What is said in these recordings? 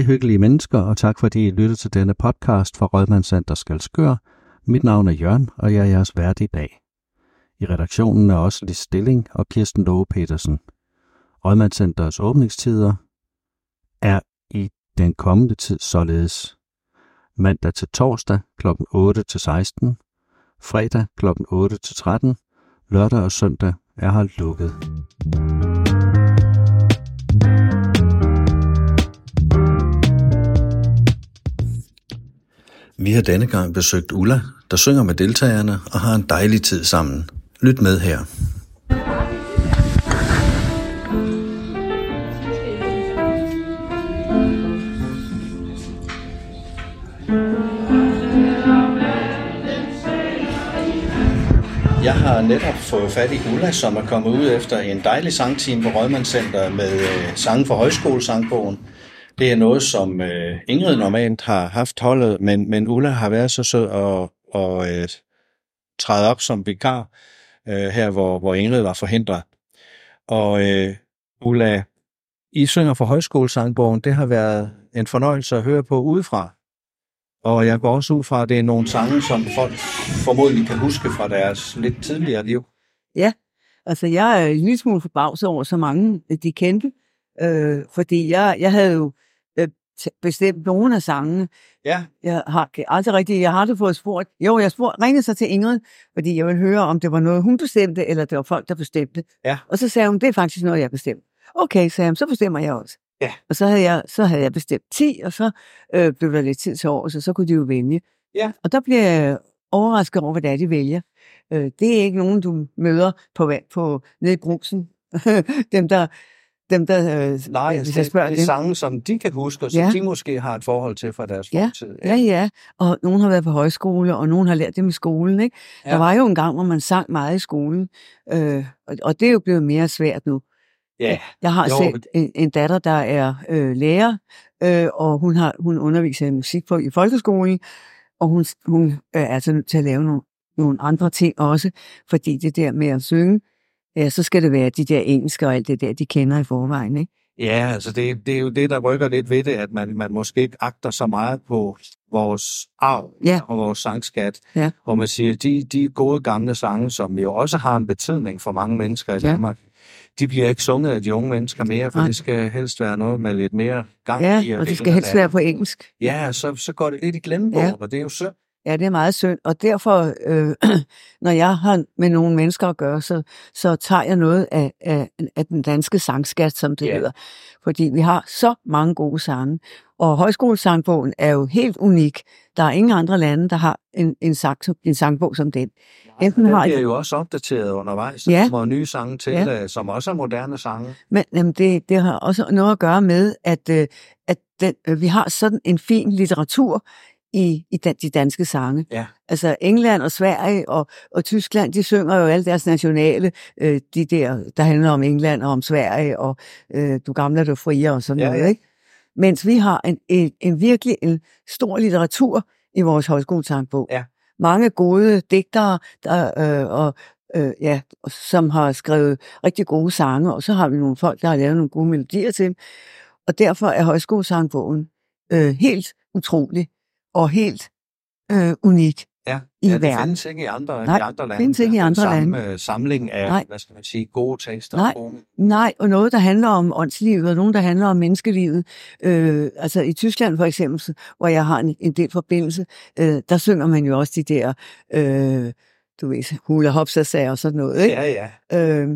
Hej hyggelige mennesker, og tak fordi I lytter til denne podcast fra Rådmandscenter Skalskør. Mit navn er Jørgen, og jeg er jeres vært i dag. I redaktionen er også Lis Stilling og Kirsten Loge Petersen. Rådmandscenters åbningstider er i den kommende tid således mandag til torsdag kl. 8 til 16, fredag kl. 8 til 13, lørdag og søndag er her lukket. Vi har denne gang besøgt Ulla, der synger med deltagerne og har en dejlig tid sammen. Lyt med her. Jeg har netop fået fat i Ulla, som er kommet ud efter en dejlig sangteam på Rødmandscenter med øh, sange for højskolesangbogen. Det er noget, som øh, Ingrid normalt har haft holdet, men, men Ulla har været så sød og, og øh, træde op som vikar øh, her, hvor, hvor Ingrid var forhindret. Og øh, Ulla, I synger for højskolesangbogen. Det har været en fornøjelse at høre på udefra. Og jeg går også ud fra, at det er nogle sange, som folk formodentlig kan huske fra deres lidt tidligere liv. Ja, altså jeg er en lille smule forbavset over så mange, de kendte. Øh, fordi jeg, jeg havde jo bestemt nogle af sangene. Ja. Jeg har aldrig rigtig, jeg har aldrig fået spurgt. Jo, jeg spurgte, ringede så til Ingrid, fordi jeg ville høre, om det var noget, hun bestemte, eller det var folk, der bestemte. Ja. Og så sagde hun, det er faktisk noget, jeg bestemte. Okay, sagde hun, så bestemmer jeg også. Ja. Og så havde jeg, så havde jeg bestemt 10, og så øh, blev der lidt tid til år, så så kunne de jo vælge. Ja. Og der bliver jeg overrasket over, hvad det er, de vælger. Øh, det er ikke nogen, du møder på, på nede i brugsen. dem, der, dem, der øh, Nej, hvis jeg spørger det er dem. sange, som de kan huske, og som Ja. de måske har et forhold til fra deres Ja, fortid. Ja, ja. Og nogen har været på højskole, og nogen har lært dem i skolen. Ikke? Ja. Der var jo en gang, hvor man sang meget i skolen, øh, og, og det er jo blevet mere svært nu. ja. Jeg har jo, selv en, en datter, der er øh, lærer, øh, og hun har hun underviser i musik på i folkeskolen, og hun, hun øh, er altså nødt til at lave nogle, nogle andre ting også, fordi det der med at synge, ja, så skal det være de der engelske og alt det der, de kender i forvejen. Ikke? Ja, altså det, det er jo det, der rykker lidt ved det, at man, man måske ikke agter så meget på vores arv Ja. og vores sangskat. Ja. Hvor man siger, de, de gode gamle sange, som jo også har en betydning for mange mennesker i Ja. Danmark, de bliver ikke sunget af de unge mennesker mere, for Nej. det skal helst være noget med lidt mere gang i. Ja, og det skal helst være på engelsk. Ja, så, så går det lidt i glemmebogen, Ja. og det er jo synd. Ja, det er meget synd, og derfor, øh, når jeg har med nogle mennesker at gøre, så, så tager jeg noget af, af, af den danske sangskat, som det yeah. hedder. Fordi vi har så mange gode sange, og højskolesangbogen er jo helt unik. Der er ingen andre lande, der har en, en, sang, en sangbog som den. Enten Den har bliver jo også opdateret undervejs, Ja. der kommer nye sange til, Ja. øh, som også er moderne sange. men jamen, det, det har også noget at gøre med, at, øh, at den, øh, vi har sådan en fin litteratur i, i dan, de danske sange. Ja. Altså England og Sverige og, og Tyskland, de synger jo alle deres nationale, øh, de der, der handler om England og om Sverige og øh, du gamle, du frier og sådan Ja, noget. Ikke? Mens vi har en, en, en virkelig en stor litteratur i vores højskolesangbog. Ja. Mange gode digtere, der, øh, og, øh, ja, som har skrevet rigtig gode sange, og så har vi nogle folk, der har lavet nogle gode melodier til dem. Og derfor er højskolesangbogen øh, helt utrolig og helt øh, unik. Ja, i ja det verden. findes ikke i andre, Nej, i andre lande. findes ikke i er andre samme lande. øh, samling af, Nej. hvad skal man sige, gode tekster. Nej. Gode- Nej, og noget, der handler om åndslivet, og nogen, der handler om menneskelivet. Øh, altså i Tyskland for eksempel, hvor jeg har en, en del forbindelse, øh, der synger man jo også de der, øh, du ved, hula hopsa og sådan noget. Ikke? Ja, ja. Øh,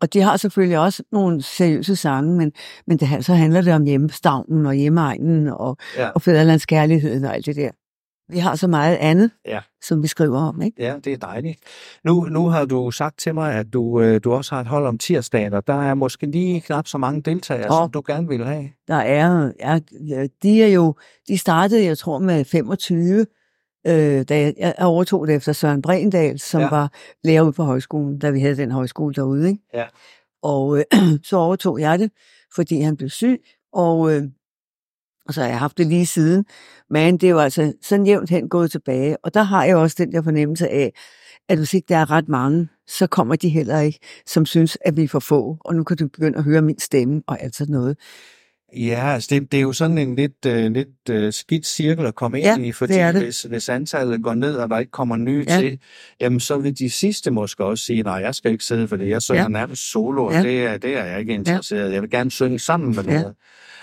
og de har selvfølgelig også nogle seriøse sange, men, men det, så handler det om hjemmestavnen og hjemmeegnen og, Ja. og fædrelandskærligheden og alt det der. Vi har så meget andet, Ja. som vi skriver om, ikke? Ja, det er dejligt. Nu, nu har du sagt til mig, at du, øh, du også har et hold om tirsdagen, og der er måske lige knap så mange deltagere, Åh. som du gerne vil have. Der er, ja, de er jo, de startede, jeg tror, med 25, øh, da jeg, overtog det efter Søren Brendal, som ja. var lærer ude på højskolen, da vi havde den højskole derude, ikke? Ja. Og øh, så overtog jeg det, fordi han blev syg, og, øh, og så har jeg haft det lige siden. Men det er jo altså sådan jævnt hen gået tilbage, og der har jeg også den der fornemmelse af, at hvis ikke der er ret mange, så kommer de heller ikke, som synes, at vi er for få, og nu kan du begynde at høre min stemme og alt sådan noget. Ja, altså det, det er jo sådan en lidt, uh, lidt uh, skidt cirkel at komme Ja, ind i, fordi det det. Hvis, hvis antallet går ned, og der ikke kommer nye Ja. til, jamen så vil de sidste måske også sige, nej, jeg skal ikke sidde, fordi jeg synger Ja. nærmest solo, og Ja. det, er, det er jeg ikke interesseret i. Jeg vil gerne synge sammen med Ja. noget.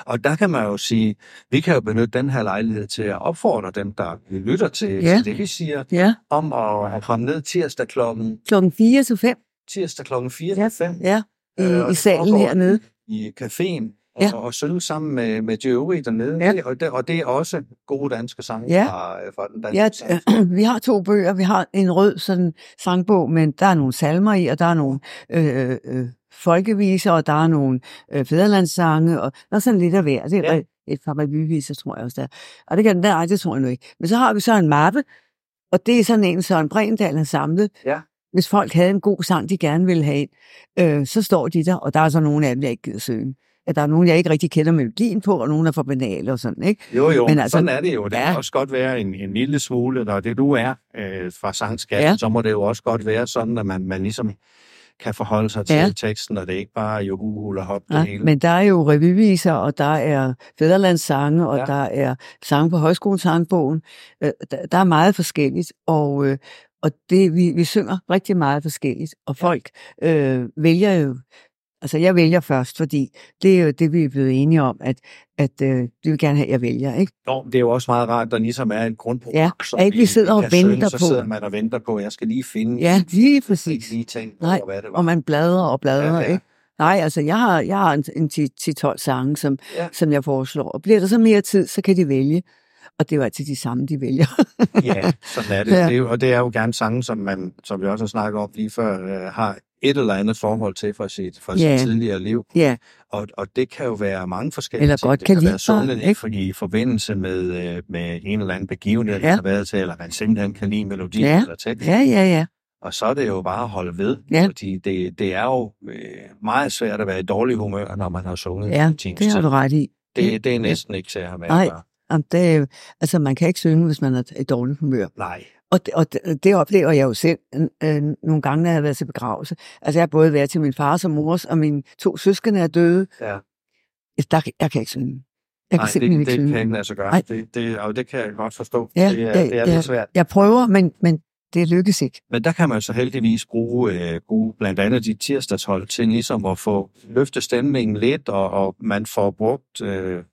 Og der kan man jo sige, vi kan jo benytte den her lejlighed til at opfordre dem, der lytter til, Ja. til det, vi siger, Ja, om at komme ned tirsdag klokken, klokken 4 til 5. tirsdag klokken 4 Ja, til 5 ja. I, Øh, i det salen hernede. i caféen Ja. ja. og synge sammen med, med de øvrige dernede. Ja. Og, det, og det er også gode danske sange Ja. fra, øh, fra den danske Ja, sang. vi har to bøger. Vi har en rød sådan sangbog, men der er nogle salmer i, og der er nogle øh, øh, folkeviser, og der er nogle øh, fæderlandssange, og der er sådan lidt af hver. Det er Ja. et par revyviser, tror jeg også der. Og det kan der, ej, det tror jeg nu ikke. Men så har vi så en mappe, og det er sådan en, Søren Brendal har samlet. Ja. Hvis folk havde en god sang, de gerne ville have øh, så står de der, og der er så nogle af dem, jeg ikke gider synge. Ja, der er nogle, jeg ikke rigtig kender melodien på, og nogle er for banale og sådan, ikke? Jo, jo, Men altså- sådan er det jo. Det ja. Ja. kan også godt være en, en lille smule, når det du er øh, fra sangskatten, Ja. ja. så må det jo også godt være sådan, at man, man ligesom kan forholde sig til Ja. ja. teksten, og det er ikke bare jo hul og hop det Ja, hele. men der er jo revyviser, og der er fæderlandssange, og Ja. ja. der er sange på højskolesangbogen. Øh, Der, der er meget forskelligt, og, øh, og det, vi, vi synger rigtig meget forskelligt. Og folk øh, vælger jo, altså jeg vælger først, fordi det er jo det, vi er blevet enige om, at, at øh, de vil gerne have, at jeg vælger. Ikke? Nå, det er jo også meget rart, der ligesom er et grundprogram. Ja, som at ikke vi sidder og venter så på. sidder man og venter på, jeg skal lige finde Ja, lige præcis. lige tænke Nej, hvad det var. Og man bladrer og bladrer, Ja, ja, ikke? Nej, altså jeg har, jeg har en, en 10-12 sange, som, Ja. som jeg foreslår. Og bliver der så mere tid, så kan de vælge. Og det er jo altid de samme, de vælger. Ja, sådan er det. Ja. det er jo, og det er jo gerne sange, som man, som vi også har snakket om lige før, øh, har et eller andet forhold til fra sit, fra Ja. sit tidligere liv. ja, Og, og det kan jo være mange forskellige Eller ting. godt det kan kan være bare, ikke? i, forbindelse med, øh, med en eller anden begivenhed, der Ja. har været til, eller man simpelthen kan lide melodien Ja. eller teksten. ja, ja, ja. Og så er det jo bare at holde ved, Ja. fordi det, det er jo øh, meget svært at være i dårlig humør, når man har sunget Ja, en Det har du ret i. det, det er næsten ikke til at have med Nej. Jamen, det, altså, man kan ikke synge, hvis man er i dårlig humør. Nej. Og det, og det, det oplever jeg jo selv øh, nogle gange, når jeg har været til begravelse. Altså, jeg har både været til min fars og mors, og mine to søskende er døde. Ja. Der, jeg kan ikke synge. Jeg kan Nej, det, ikke det synge. kan sig gøre. Nej. Det, det, og det kan jeg godt forstå. Ja, det, er, ja, det er lidt svært. Jeg prøver, men, men det lykkes ikke. Men der kan man så heldigvis bruge, øh, bruge blandt andet de tirsdagshold til ligesom at få løfte stemningen lidt, og, og man får brugt, øh,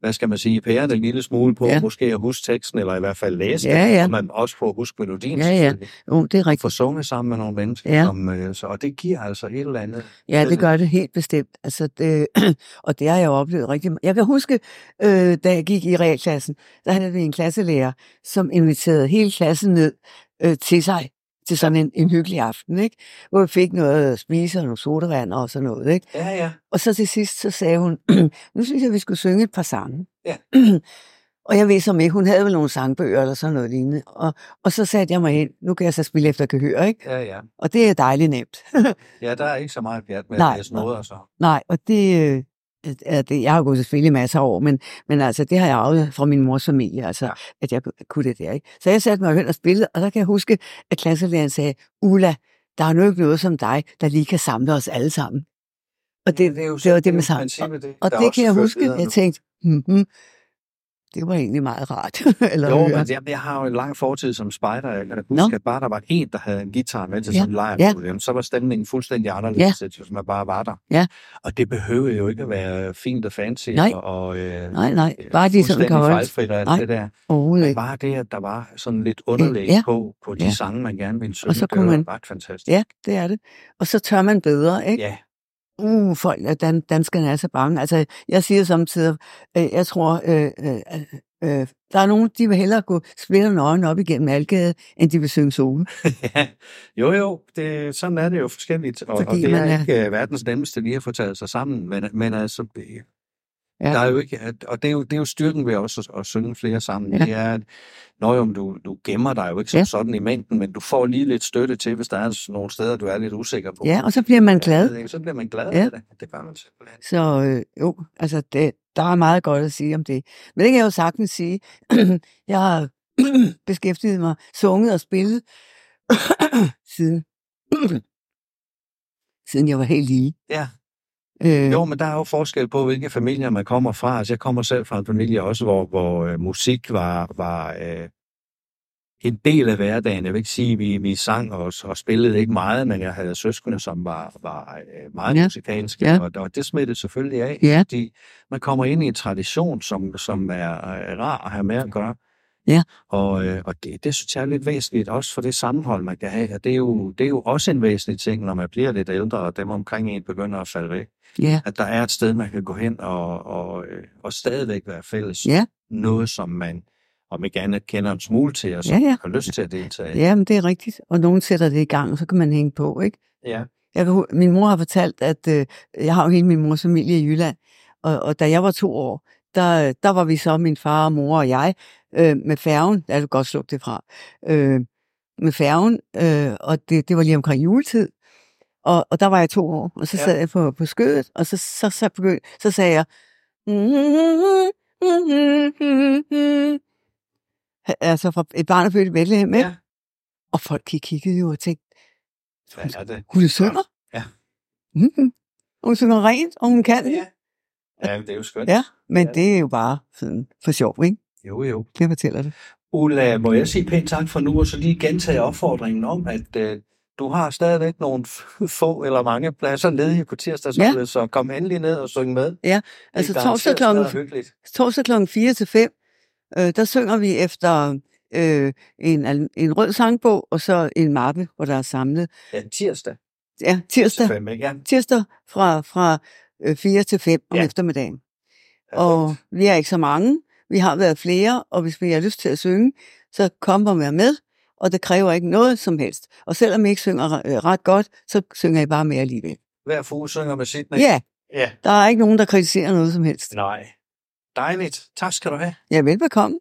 hvad skal man sige, pæren en lille smule på Ja. måske at huske teksten, eller i hvert fald læse Ja, den, ja. og man også får at huske melodien. Ja, ja. Jo, det er rigtigt. få sunget sammen med nogle mennesker, Ja. som, øh, så, og det giver altså et eller andet. Ja, det gør det helt bestemt. Altså det, og det har jeg jo oplevet rigtig meget. Jeg kan huske, øh, da jeg gik i realklassen, der havde vi en klasselærer, som inviterede hele klassen ned øh, til sig til sådan en, en hyggelig aften, ikke? hvor vi fik noget at spise og nogle sodavand og sådan noget. Ikke? Ja, ja. Og så til sidst, så sagde hun, nu synes jeg, vi skulle synge et par sange. Ja. og jeg ved som ikke, hun havde vel nogle sangbøger eller sådan noget lignende. Og, og så satte jeg mig hen, nu kan jeg så spille efter gehør, ikke? Ja, ja. Og det er dejligt nemt. Ja, der er ikke så meget pjat med Nej. at noget, og så. Nej, og det, øh, det, jeg har gået selvfølgelig masser af år, men, men altså, det har jeg arvet fra min mors familie, altså, Ja. ja. at jeg kunne det der. Ikke? Så jeg satte mig hen og spillede, og der kan jeg huske, at klasselæreren sagde, Ulla, der er nu ikke noget som dig, der lige kan samle os alle sammen. Og det, det, er jo det var det med jo det, og det også kan jeg huske, videre jeg tænkte, mm-hmm, det var egentlig meget rart. Eller Jo, men jeg, jeg har jo en lang fortid som spejder. Jeg kan huske, at bare der var en, der havde en guitar med til Ja, sådan en lejr, så var stemningen fuldstændig anderledes, ja. hvis man bare var der. Ja. Og det behøver jo ikke at være fint og fancy Nej. og, øh, Nej, nej, bare de sådan kan fejlfrit og alt det der. Men bare det, at der var sådan lidt underlæg Ja. på, på de Ja. sange, man gerne ville synge, Og så det kunne var man- ret fantastisk. Ja, det er det. Og så tør man bedre, ikke? ja. Uh, folk, øh, dan, danskerne er så bange. Altså, jeg siger samtidig, øh, jeg tror, øh, øh, øh, der er nogen, de vil hellere gå splitter nøgen op igennem Algade, end de vil synge solo. Ja, jo jo, det, sådan er det jo forskelligt, og, og Fordi det er er- ikke uh, verdens nemmeste lige at få taget sig sammen, men, men altså, det, Ja. der er jo ikke, og det er jo, det er jo styrken ved også at, at synge flere sammen, Ja. det er, at når jo, du, du gemmer dig jo ikke som Ja. sådan i mængden, men du får lige lidt støtte til, hvis der er nogle steder, du er lidt usikker på. Ja, og så bliver man glad. Ja, Så bliver man glad Ja. af det, det gør man simpelthen. Så øh, jo, altså, det, der er meget godt at sige om det. Men det kan jeg jo sagtens sige. jeg har beskæftiget mig, sunget og spillet siden, siden jeg var helt lille. Ja, Øh, Jo, men der er jo forskel på, hvilke familier man kommer fra. Altså, jeg kommer selv fra en familie også, hvor, hvor øh, musik var, var øh, en del af hverdagen. Jeg vil ikke sige, at vi, vi sang og, og spillede ikke meget, men jeg havde søskende, som var, var øh, meget Ja. musikalske, ja. og, og det smittede selvfølgelig af, Ja. fordi man kommer ind i en tradition, som, som er, er rar at have med at gøre. Ja. Og, øh, og det, det synes jeg er lidt væsentligt, også for det sammenhold, man kan have. Og det er jo, det er jo også en væsentlig ting, når man bliver lidt ældre, og dem omkring en begynder at falde væk. ja, At der er et sted, man kan gå hen og, og, øh, og stadigvæk være fælles. ja, Noget, som man om ikke andet kender en smule til, og som Ja, ja. har lyst til at deltage i. ja, men det er rigtigt. Og nogen sætter det i gang, og så kan man hænge på, ikke? Ja. Jeg min mor har fortalt, at øh, jeg har jo hele min mors familie i Jylland, og, og da jeg var to år, der, der var vi så, min far og mor og jeg, øh, med færgen, der du godt slukke det fra, øh, med færgen, øh, og det, det var lige omkring juletid, og, og der var jeg to år, og så Ja. sad jeg på, på skødet, og så, så, så, begynd, så sagde jeg, altså fra et barn er født i Bethlehem, ikke? Ja. Og folk de kiggede jo og tænkte, Hvad er det? hun synger. Ja. Mm-hmm. Hun synger rent, og hun kan det. Ja. Ja, det er jo skønt. Ja, men Ja. det er jo bare sådan for sjov, ikke? Jo, jo. Jeg fortæller det. Ulla, må jeg sige pænt tak for nu, og så lige gentage opfordringen om, at øh, du har stadigvæk nogle få eller mange pladser ledige på tirsdag, Ja. så, kom endelig ned og syng med. Altså Det er torsdag klokken, torsdag klokken 4 til 5, øh, der synger vi efter øh, en, en rød sangbog, og så en mappe, hvor der er samlet. Ja, tirsdag. Ja, tirsdag, Fem, ikke? Ja, tirsdag fra, fra øh, 4 til 5 om Ja. eftermiddagen. perfekt. Og vi er ikke så mange. Vi har været flere, og hvis vi har lyst til at synge, så kom og vær med, og det kræver ikke noget som helst. Og selvom I ikke synger øh, ret godt, så synger I bare med alligevel. Hver fugl synger med sit næb. Ja, ja. der er ikke nogen, der kritiserer noget som helst. Nej. Dejligt. Tak skal du have. Ja, velbekomme.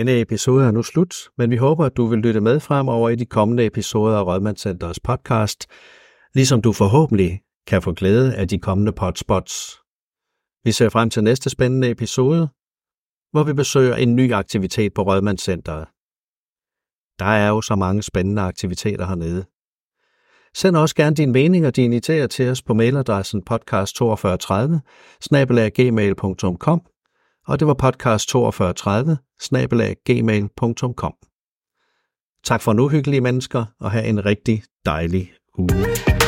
Denne episode er nu slut, men vi håber, at du vil lytte med fremover i de kommende episoder af Rødmandscenters podcast, ligesom du forhåbentlig kan få glæde af de kommende podspots. Vi ser frem til næste spændende episode, hvor vi besøger en ny aktivitet på Rødmandscenteret. Der er jo så mange spændende aktiviteter hernede. Send også gerne din mening og dine idéer til os på mailadressen podcast4230 gmail.com og det var podcast 4230 gmail.com. Tak for nu, hyggelige mennesker, og have en rigtig dejlig uge.